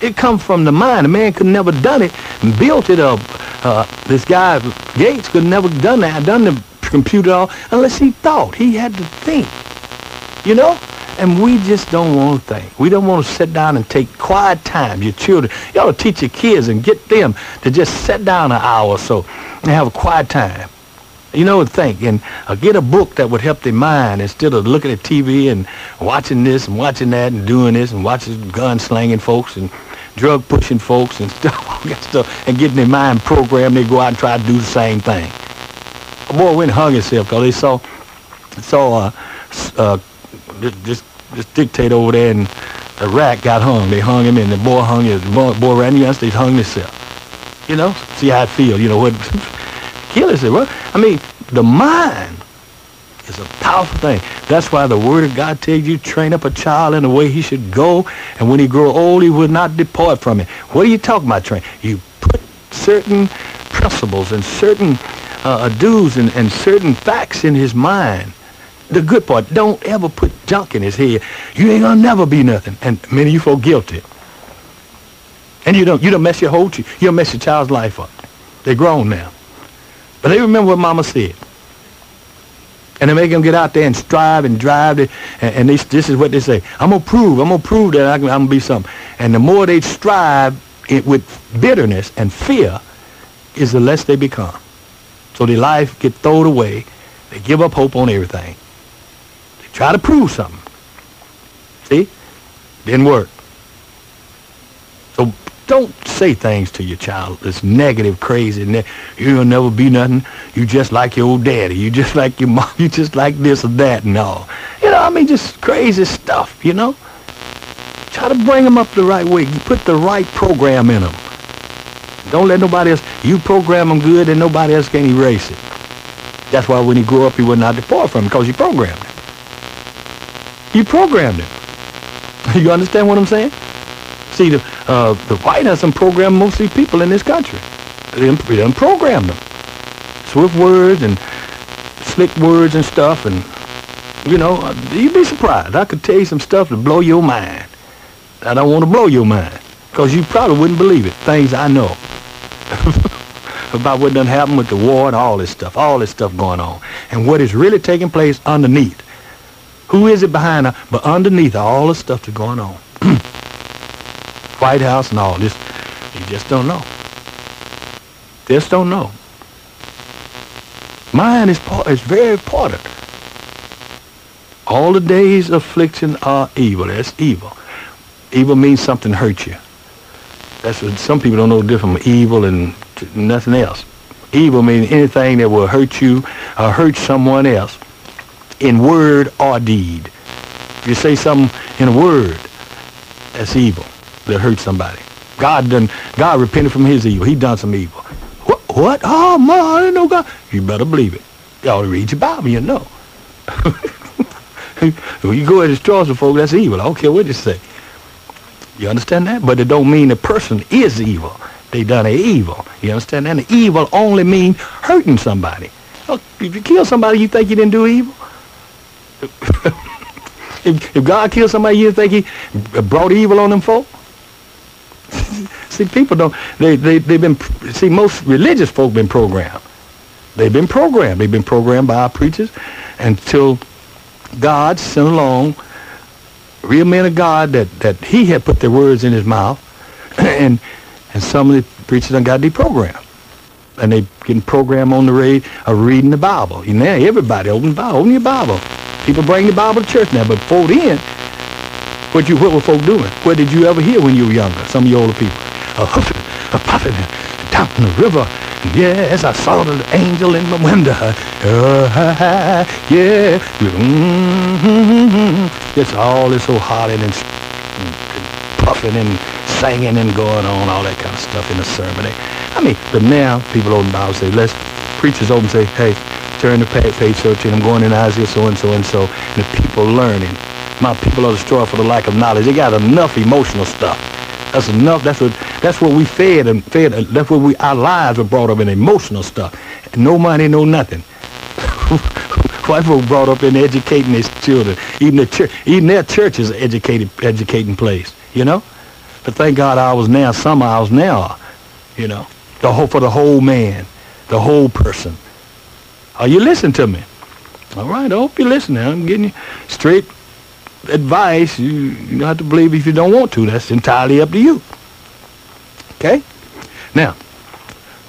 It comes from the mind. A man could never done it built it up. Uh, this guy, Gates, could never done that, done the computer all, unless he thought. He had to think. You know? And we just don't want to think. We don't want to sit down and take quiet time. Your children, you ought to teach your kids and get them to just sit down an hour or so and have a quiet time you know, what think and uh, get a book that would help their mind instead of looking at TV and watching this and watching that and doing this and watching gun slanging folks and drug pushing folks and stuff, all that stuff, and getting their mind programmed. They go out and try to do the same thing. A boy went and hung himself because they saw saw uh, uh, this this dictator over there in Iraq got hung. They hung him, and the boy hung his boy, boy ran the United States, hung himself. You know, see how it feel. You know what? kill himself. Well, I mean, the mind is a powerful thing. That's why the word of God tells you train up a child in the way he should go, and when he grow old, he will not depart from it. What are you talking about, train? You put certain principles and certain uh, and, and certain facts in his mind. The good part, don't ever put junk in his head. You ain't gonna never be nothing. And many of you folk guilty. And you don't you don't mess your whole you don't mess your child's life up. They're grown now. But they remember what Mama said. And they make them get out there and strive and drive. It, and, and they, this is what they say. I'm going to prove. I'm going to prove that I am going to be something. And the more they strive it, with bitterness and fear is the less they become. So their life get thrown away. They give up hope on everything. They try to prove something. See? Didn't work. Don't say things to your child that's negative, crazy. Ne- You'll never be nothing. You just like your old daddy. You just like your mom. You just like this or that and all. You know, I mean, just crazy stuff, you know? Try to bring them up the right way. You put the right program in them. Don't let nobody else, you program them good and nobody else can erase it. That's why when he grew up, he would not depart from it because you programmed him. You programmed him. You understand what I'm saying? See, the, uh, the White House done programmed most of these people in this country. They programmed them. Swift words and slick words and stuff. And, you know, uh, you'd be surprised. I could tell you some stuff to blow your mind. I don't want to blow your mind because you probably wouldn't believe it. Things I know about what done happened with the war and all this stuff, all this stuff going on, and what is really taking place underneath. Who is it behind? But underneath all the stuff that's going on. White House and all this. You just don't know. Just don't know. Mind is, is very important. All the days of affliction are evil. That's evil. Evil means something hurt you. That's what some people don't know the difference from evil and nothing else. Evil means anything that will hurt you or hurt someone else in word or deed. If you say something in a word, that's evil that hurt somebody. God done, God repented from his evil. He done some evil. What? What? Oh, man, I didn't know God. You better believe it. To read your Bible, you know. when you go and destroy some folk, that's evil. I don't care what you say. You understand that? But it don't mean the person is evil. They done evil. You understand that? And evil only mean hurting somebody. Oh, if you kill somebody, you think you didn't do evil? if, if God killed somebody, you think he brought evil on them folk? See, people don't, they, they, they've been, see, most religious folk been programmed. They've been programmed. They've been programmed by our preachers until God sent along real men of God that, that he had put their words in his mouth and and some of the preachers done got deprogrammed. And they getting programmed on the rate of reading the Bible. You know, everybody open the Bible, open your Bible. People bring the Bible to church now, but before then, what you what were folk doing? What did you ever hear when you were younger? Some of you older people. A hoofing, a puffing, down the river. Yes, I saw the angel in the window. Uh, yeah. Mm-hmm. It's all this so hollering and, and puffing and singing and going on, all that kind of stuff in the sermon. I mean, but now people open the Bible say, let's, preachers open say, hey, turn the page page 13, I'm going in Isaiah so and so and so. And the people learning. My people are destroyed for the lack of knowledge. They got enough emotional stuff. That's enough. That's what that's what we fed and fed. That's what we our lives were brought up in emotional stuff. No money, no nothing. White folk brought up in educating their children. Even the church, even their church is an educated educating place. You know. But thank God I was now, some I was now, you know, the whole, for the whole man, the whole person. Are you listening to me? All right, I hope you're listening. I'm getting you straight advice. You, you don't have to believe if you don't want to. That's entirely up to you. Okay? Now,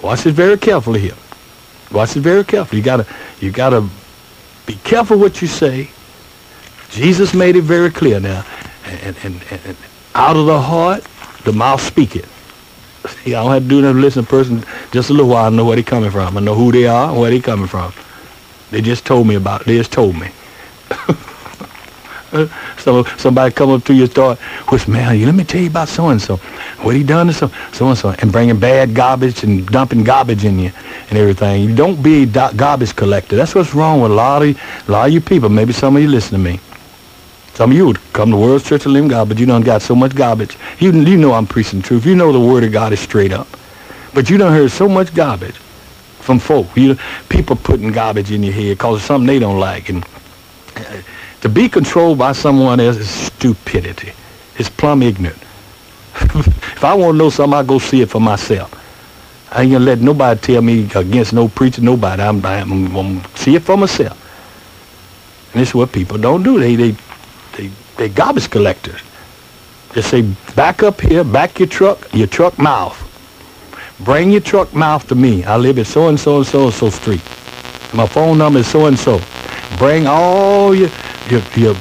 watch it very carefully here. Watch it very carefully. You gotta, you gotta be careful what you say. Jesus made it very clear now. And, and, and, and out of the heart, the mouth speaketh. See, I don't have to do nothing listen to person just a little while. I know where they coming from. I know who they are and where they coming from. They just told me about it. They just told me. so somebody come up to you and start, which man, let me tell you about so-and-so. What he done to so, so-and-so. And bringing bad garbage and dumping garbage in you and everything. You don't be a garbage collector. That's what's wrong with a lot of, a lot of you people. Maybe some of you listen to me. Some of you would come to World's Church of Living God, but you done got so much garbage. You, you know I'm preaching the truth. You know the Word of God is straight up. But you done heard so much garbage from folk. You, people putting garbage in your head because of something they don't like. And uh, to be controlled by someone else is stupidity. It's plumb ignorant. if I want to know something, I go see it for myself. I ain't gonna let nobody tell me against no preacher, nobody. I'm, I'm, gonna see it for myself. And this is what people don't do. They, they they, they garbage collectors. They say, back up here, back your truck, your truck mouth. Bring your truck mouth to me. I live at so-and-so and so-and-so street. My phone number is so-and-so. Bring all your, your, your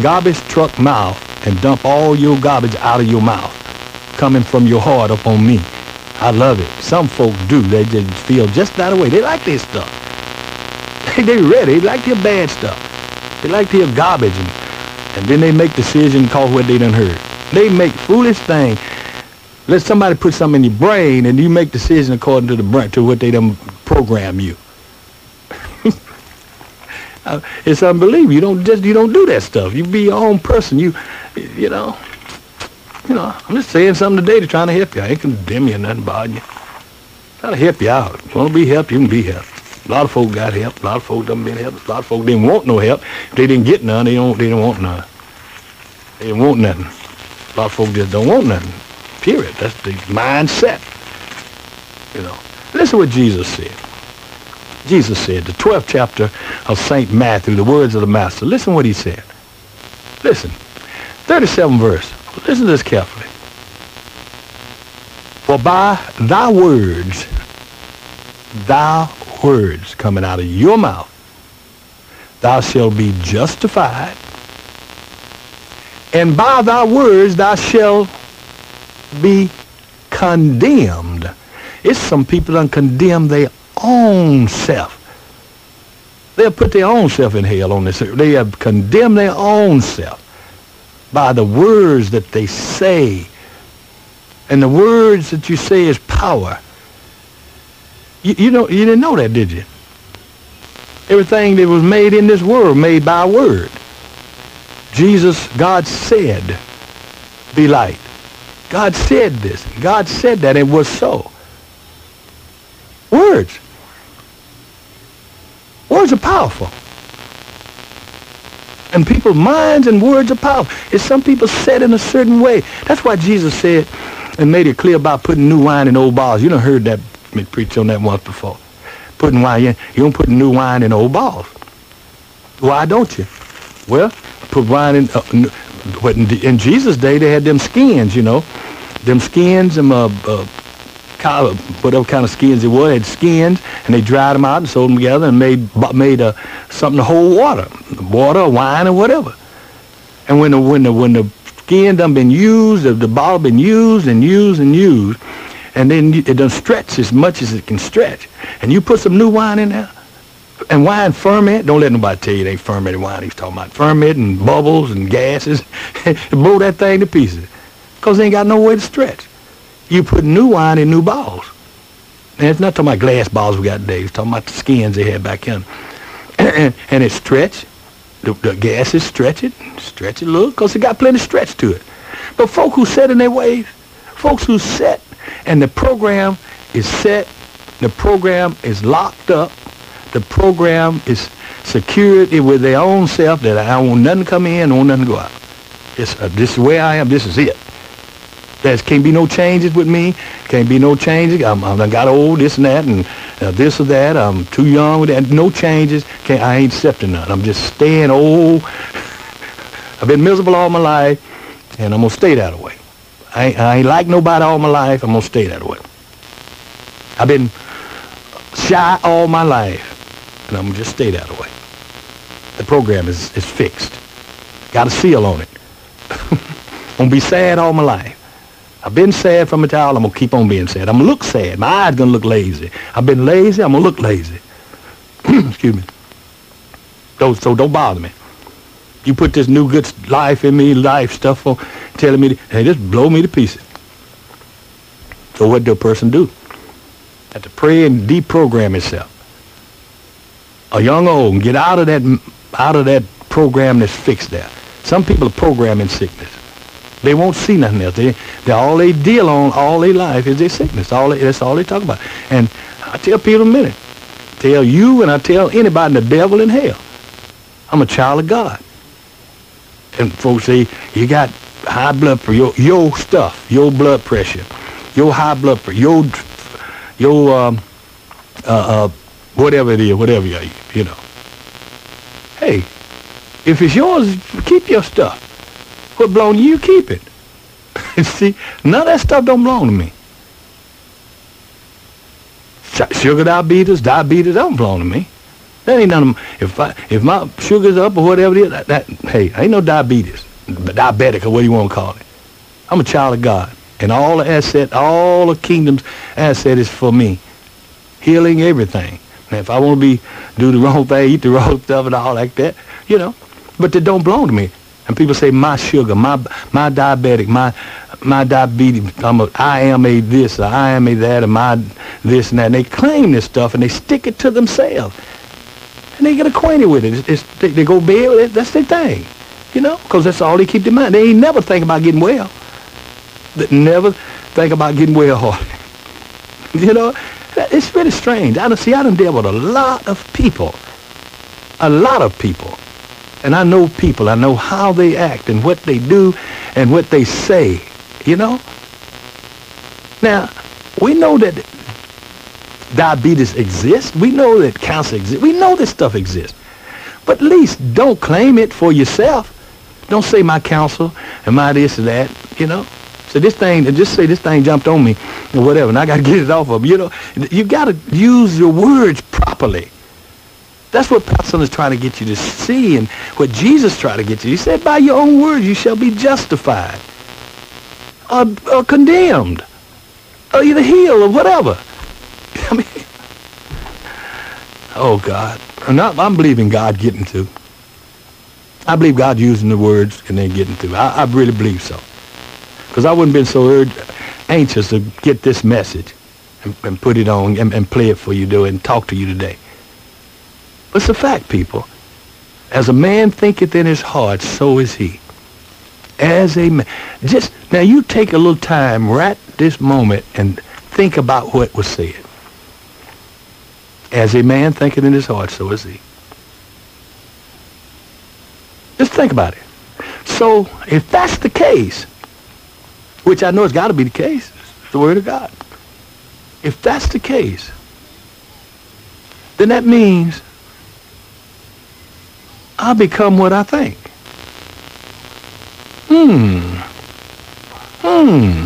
garbage truck mouth and dump all your garbage out of your mouth coming from your heart up on me. I love it. Some folk do. They just feel just that way. They like this stuff. They, they ready. They like their bad stuff. They like their garbage and and then they make decisions cause what they done heard. They make foolish thing. Let somebody put something in your brain and you make decisions according to the brain, to what they done program you. It's unbelievable. You don't just you don't do that stuff. You be your own person. You you know. You know, I'm just saying something today to try to help you. I ain't condemn you nothing about you. Try to help you out. If you want to be helped, you can be helped. A lot of folk got help. A lot of folk done been helped. A lot of folk didn't want no help. If they didn't get none, they don't they don't want none. They didn't want nothing. A lot of folk just don't want nothing. Period. That's the mindset. You know. Listen what Jesus said. Jesus said, the 12th chapter of St. Matthew, the words of the Master. Listen what he said. Listen. 37 verse. Listen to this carefully. For by thy words thy words coming out of your mouth, thou shalt be justified, and by thy words thou shalt be condemned. It's some people that condemn their own self. They'll put their own self in hell on this earth. They have condemned their own self by the words that they say. And the words that you say is power. You, you, know, you didn't know that, did you? Everything that was made in this world made by word. Jesus, God said, be light. God said this. God said that. It was so. Words. Words are powerful. And people's minds and words are powerful. It's some people said in a certain way. That's why Jesus said and made it clear about putting new wine in old bottles. You don't heard that me preach on that once before. Putting wine in. You don't put new wine in old bottles. Why don't you? Well, put wine in. Uh, in Jesus' day, they had them skins, you know, them skins, and uh, uh, whatever kind of skins it was, had skins, and they dried them out and sold them together and made made a, something to hold water, water, wine, or whatever. And when the when the when the skin done been used, the, the bottle been used and used and used, and then it done stretch as much as it can stretch, and you put some new wine in there, and wine ferment. Don't let nobody tell you they ain't fermented wine. He's talking about ferment and bubbles and gases. blow that thing to pieces, cause they ain't got no way to stretch. You put new wine in new bottles. And it's not talking about glass bottles we got today. It's talking about the skins they had back then. and, it stretched. The, the gases stretch it, stretch it a little, because it got plenty of stretch to it. But folk who set in their ways, folks who set, and the program is set, the program is locked up, the program is secured with their own self that I don't want nothing to come in, I want nothing to go out. It's, uh, this is where I am, this is it. There can't be no changes with me. Can't be no changes. I'm, I'm, I got old, this and that, and uh, this or that. I'm too young with that. No changes. Can't, I ain't accepting none. I'm just staying old. I've been miserable all my life, and I'm going to stay that way. I ain't, I ain't like nobody all my life. I'm going to stay that way. I've been shy all my life, and I'm going to just stay that way. The program is, is fixed. Got a seal on it. I'm going to be sad all my life. I've been sad from a child. I'm going to keep on being sad. I'm going to look sad. My eyes going to look lazy. I've been lazy. I'm going to look lazy. Excuse me. So don't bother me. You put this new good life in me, life stuff on, telling me, to, hey, just blow me to pieces. So what do a person do? Have to pray and deprogram itself. A young old, get out of that, out of that program that's fixed there. Some people are programming sickness. They won't see nothing else. They, they all they deal on all their life is their sickness. All they, that's all they talk about. And I tell people a minute, tell you and I tell anybody the devil in hell. I'm a child of God. And folks say you got high blood pressure, your, your stuff, your blood pressure, your high blood pressure, your your um, uh, uh, whatever it is, whatever you you know. Hey, if it's yours, keep your stuff. What belong to you, keep it. See, none of that stuff don't belong to me. Sugar diabetes, diabetes, don't belong to me. That ain't none of them. If I, if my sugar's up or whatever it is, that, that hey, I ain't no diabetes, diabetic or what you want to call it. I'm a child of God, and all the asset, all the kingdom's asset is for me. Healing everything. Now, if I want to be do the wrong thing, eat the wrong stuff and all like that, you know, but they don't belong to me. And people say my sugar, my my diabetic, my my diabetes, I'm a, I am a this, or I am a that, or my this and that. And they claim this stuff and they stick it to themselves. And they get acquainted with it. It's, it's, they, they go bed. That's their thing. You know, because that's all they keep in mind. They ain't never think about getting well. They never think about getting well. you know, it's really strange. I don't see, I done dealt with a lot of people. A lot of people and I know people. I know how they act and what they do and what they say, you know? Now, we know that diabetes exists. We know that cancer exists. We know this stuff exists. But at least don't claim it for yourself. Don't say my counsel and my this and that, you know? So this thing, just say this thing jumped on me or whatever, and I got to get it off of, you know? You got to use your words properly. That's what Pastor is trying to get you to see and what Jesus tried to get you. He said, by your own words you shall be justified or, or condemned or either healed or whatever. I mean, oh God. I'm, I'm believing God getting to. I believe God using the words and then getting to. I, I really believe so. Because I wouldn't have been so anxious to get this message and, and put it on and, and play it for you, do and talk to you today. It's a fact, people. As a man thinketh in his heart, so is he. As a man. Just, now you take a little time right this moment and think about what was said. As a man thinketh in his heart, so is he. Just think about it. So if that's the case, which I know it's got to be the case, it's the Word of God. If that's the case, then that means I become what I think. Hmm. Hmm.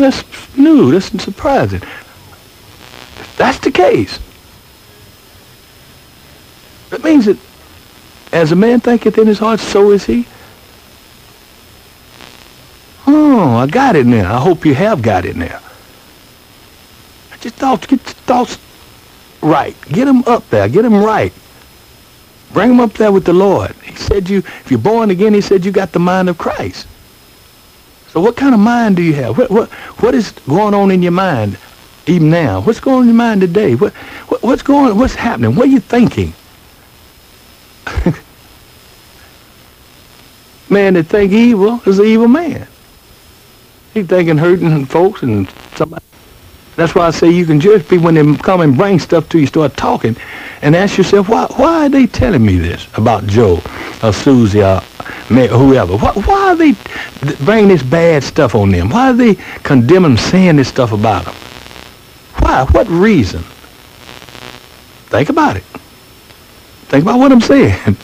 That's new. That's surprising. If that's the case, that means that as a man thinketh in his heart, so is he. Oh, I got it now. I hope you have got it now. Just thoughts, get your thoughts right. Get them up there. Get them right. Bring them up there with the Lord. He said you, if you're born again, he said you got the mind of Christ. So what kind of mind do you have? What, what, what is going on in your mind even now? What's going on in your mind today? What, what what's going, what's happening? What are you thinking? man that think evil is an evil man. He thinking hurting folks and somebody. That's why I say you can judge people when they come and bring stuff to you, start talking, and ask yourself, why, why are they telling me this about Joe or Susie or whoever? Why, why are they bringing this bad stuff on them? Why are they condemning, saying this stuff about them? Why? What reason? Think about it. Think about what I'm saying.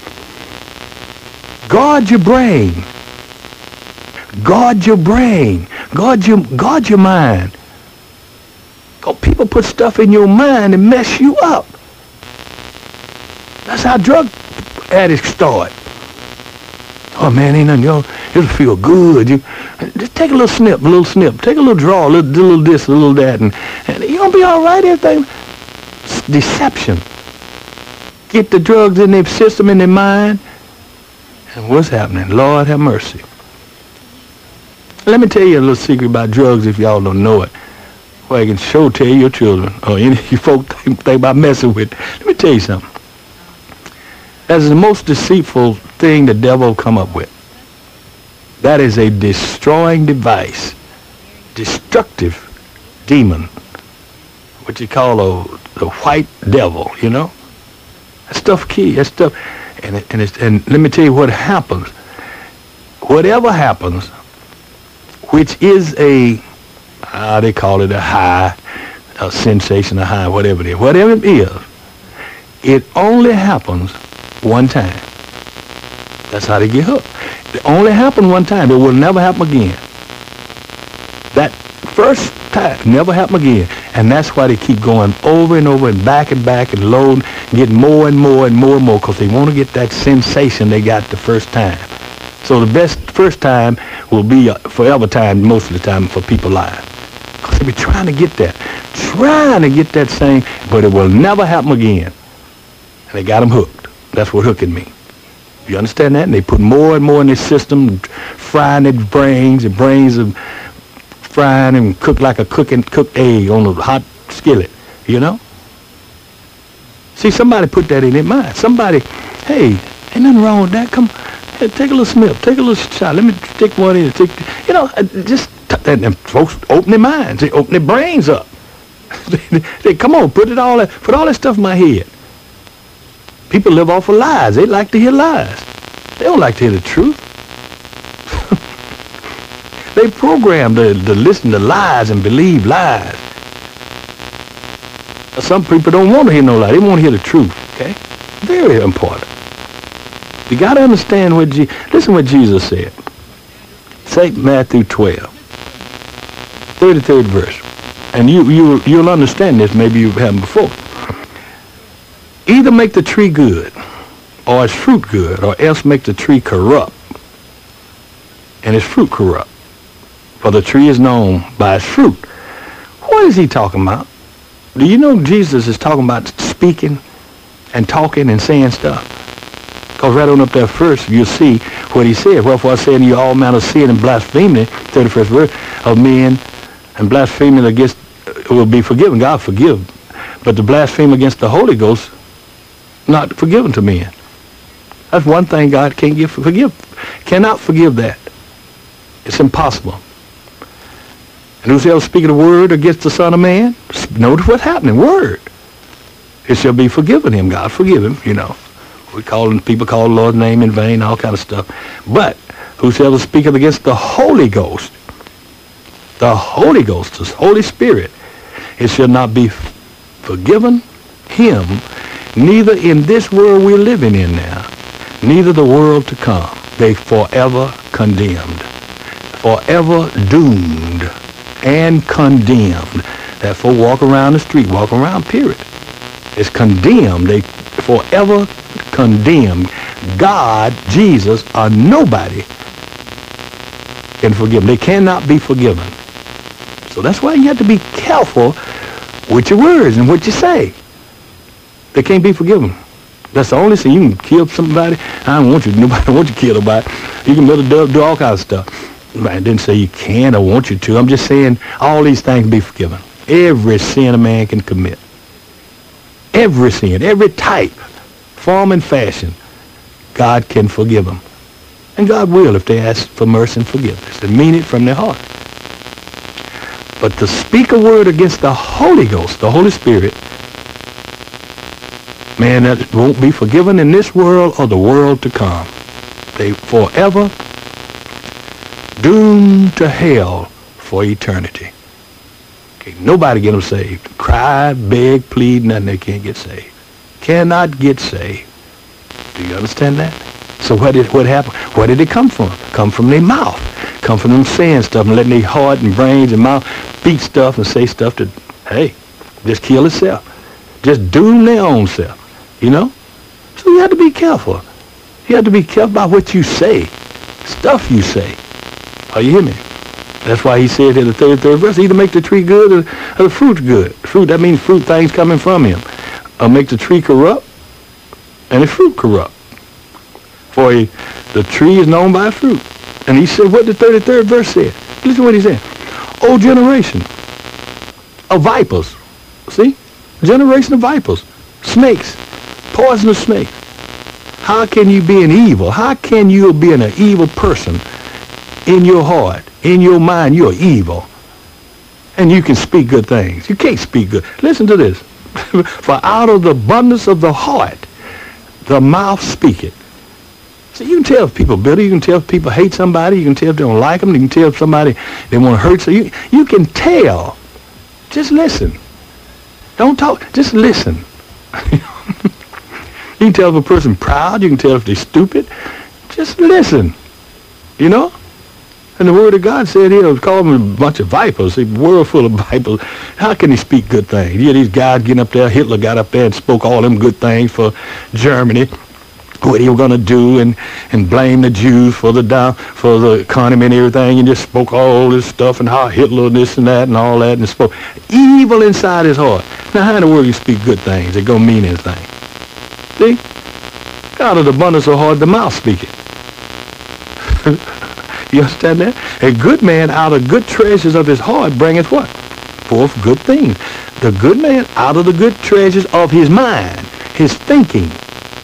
Guard your brain. Guard your brain. Guard your, guard your mind. People put stuff in your mind and mess you up. That's how drug addicts start. Oh man, ain't nothing. Yo, it'll feel good. You just take a little snip, a little snip. Take a little draw, a little, a little this, a little that, and, and you're gonna be all right. Everything. It's deception. Get the drugs in their system, in their mind, and what's happening? Lord have mercy. Let me tell you a little secret about drugs if y'all don't know it. Well, I can show tell your children or any of you folk think, think about messing with. Let me tell you something. That's the most deceitful thing the devil come up with. That is a destroying device, destructive demon, what you call a, the white devil, you know? That stuff key, that stuff, and, it, and, and let me tell you what happens. Whatever happens, which is a uh, they call it a high, a sensation, a high, whatever it is. Whatever it is, it only happens one time. That's how they get hooked. It only happened one time. It will never happen again. That first time never happen again. And that's why they keep going over and over and back and back and load, get more and more and more and more because they want to get that sensation they got the first time. So the best first time will be forever time most of the time for people lying. Because they be trying to get that, trying to get that same, but it will never happen again. And they got them hooked. That's what hooking means. You understand that? And they put more and more in their system, frying their brains. Their brains are frying and cooked like a cooking cooked egg on a hot skillet. You know? See, somebody put that in their mind. Somebody, hey, ain't nothing wrong with that. Come, Hey, take a little sniff. Take a little shot. Let me take one in. Take, you know, uh, just and, folks open their minds. They open their brains up. they, come on, put it all, put all that stuff in my head. People live off of lies. They like to hear lies. They don't like to hear the truth. they programmed to, to listen to lies and believe lies. Some people don't want to hear no lie. They want to hear the truth. Okay, very important. You got to understand what Je- listen what Jesus said. St. Matthew 12, 33rd verse. And you, you, you'll understand this, maybe you haven't before. Either make the tree good, or its fruit good, or else make the tree corrupt, and its fruit corrupt. For the tree is known by its fruit. What is he talking about? Do you know Jesus is talking about speaking and talking and saying stuff? Because right on up there first, you'll see what he said. Wherefore I say unto you all manner of sin and blasphemy, 31st verse, of men and blasphemy against uh, will be forgiven. God forgive. But the blasphemy against the Holy Ghost not forgiven to men. That's one thing God can't give, forgive, cannot forgive that. It's impossible. And whosoever speaketh a word against the Son of Man, notice what's happening, word. It shall be forgiven him. God forgive him, you know. We call him, people call the Lord's name in vain, all kind of stuff. But whosoever speaketh against the Holy Ghost, the Holy Ghost, the Holy Spirit, it shall not be forgiven him, neither in this world we're living in now, neither the world to come. They forever condemned, forever doomed and condemned. Therefore, walk around the street, walk around, period. It's condemned. They forever condemned. God, Jesus, or nobody can forgive them. They cannot be forgiven. So that's why you have to be careful with your words and what you say. They can't be forgiven. That's the only thing. You can kill somebody. I don't want you. Nobody want you to kill nobody. You can do, do all kinds of stuff. I didn't say you can or want you to. I'm just saying all these things can be forgiven. Every sin a man can commit. Every sin, every type, form and fashion, God can forgive them. And God will if they ask for mercy and forgiveness and mean it from their heart. But to speak a word against the Holy Ghost, the Holy Spirit, man, that won't be forgiven in this world or the world to come. They forever doomed to hell for eternity. Okay, nobody get them saved. Cry, beg, plead, nothing. They can't get saved. Cannot get saved. Do you understand that? So what did what happened? Where did it come from? Come from their mouth. Come from them saying stuff and letting their heart and brains and mouth speak stuff and say stuff that, hey, just kill itself. Just doom their own self. You know? So you have to be careful. You have to be careful about what you say. Stuff you say. Are you hear me? That's why he said in the 33rd verse, either make the tree good or, or the fruit good. Fruit, that means fruit things coming from him. Or make the tree corrupt and the fruit corrupt. For he, the tree is known by fruit. And he said what the 33rd verse said. Listen what he said. O generation of vipers. See? Generation of vipers. Snakes. Poisonous snakes. How can you be an evil? How can you be an evil person in your heart, in your mind? You're evil. And you can speak good things. You can't speak good. Listen to this. For out of the abundance of the heart, the mouth speaketh. So you can tell if people bitter. You can tell if people hate somebody. You can tell if they don't like them. You can tell if somebody they want to hurt. So you you can tell. Just listen. Don't talk. Just listen. you can tell if a person proud. You can tell if they're stupid. Just listen. You know. And the word of God said he'll call them a bunch of vipers, a world full of vipers. How can he speak good things? Yeah, these guys getting up there, Hitler got up there and spoke all them good things for Germany, what he was going to do, and, and blame the Jews for the down, for the economy and everything, and just spoke all this stuff and how Hitler this and that and all that, and spoke evil inside his heart. Now, how in the world you speak good things that to mean anything? See? Out of the abundance of heart, the mouth speaking. You understand that? A good man out of good treasures of his heart bringeth what? Forth good things. The good man out of the good treasures of his mind, his thinking,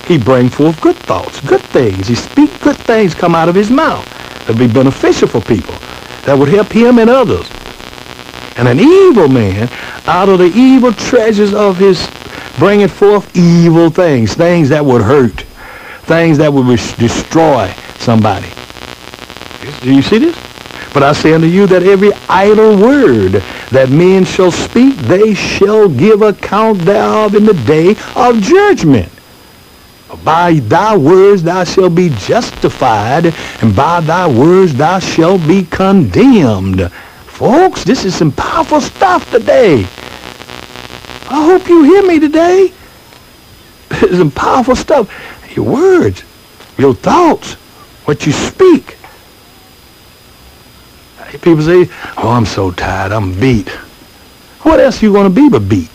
he bring forth good thoughts, good things. He speak good things come out of his mouth that be beneficial for people, that would help him and others. And an evil man out of the evil treasures of his bringeth forth evil things, things that would hurt, things that would destroy somebody. Do you see this? But I say unto you that every idle word that men shall speak, they shall give account thereof in the day of judgment. By thy words thou shalt be justified, and by thy words thou shalt be condemned. Folks, this is some powerful stuff today. I hope you hear me today. This is some powerful stuff. Your words, your thoughts, what you speak. People say, oh, I'm so tired. I'm beat. What else you going to be but beat?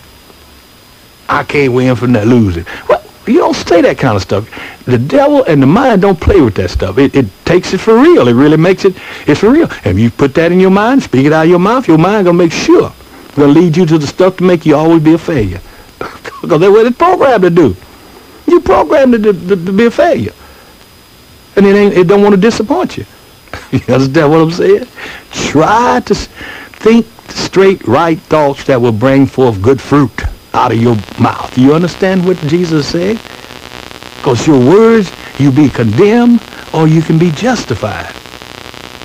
I can't win from that losing. Well, you don't say that kind of stuff. The devil and the mind don't play with that stuff. It, it takes it for real. It really makes it, it's for real. If you put that in your mind, speak it out of your mouth, your mind going to make sure. Going to lead you to the stuff to make you always be a failure. because that's what it's programmed to do. You programmed to, to, to be a failure. And it, ain't, it don't want to disappoint you. you understand what I'm saying? Try to think straight, right thoughts that will bring forth good fruit out of your mouth. You understand what Jesus said? Because your words, you be condemned or you can be justified.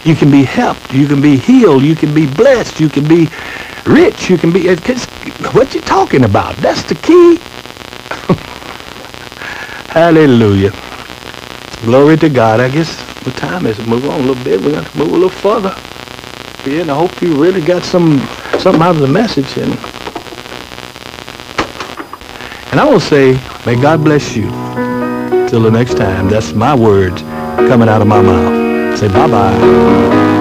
You can be helped. You can be healed. You can be blessed. You can be rich. You can be... What you talking about? That's the key. Hallelujah. Glory to God. I guess what time is? Move on a little bit. We're going to move a little further. Yeah, and I hope you really got some something out of the message. And, and I will say, may God bless you. Till the next time. That's my words coming out of my mouth. Say bye-bye.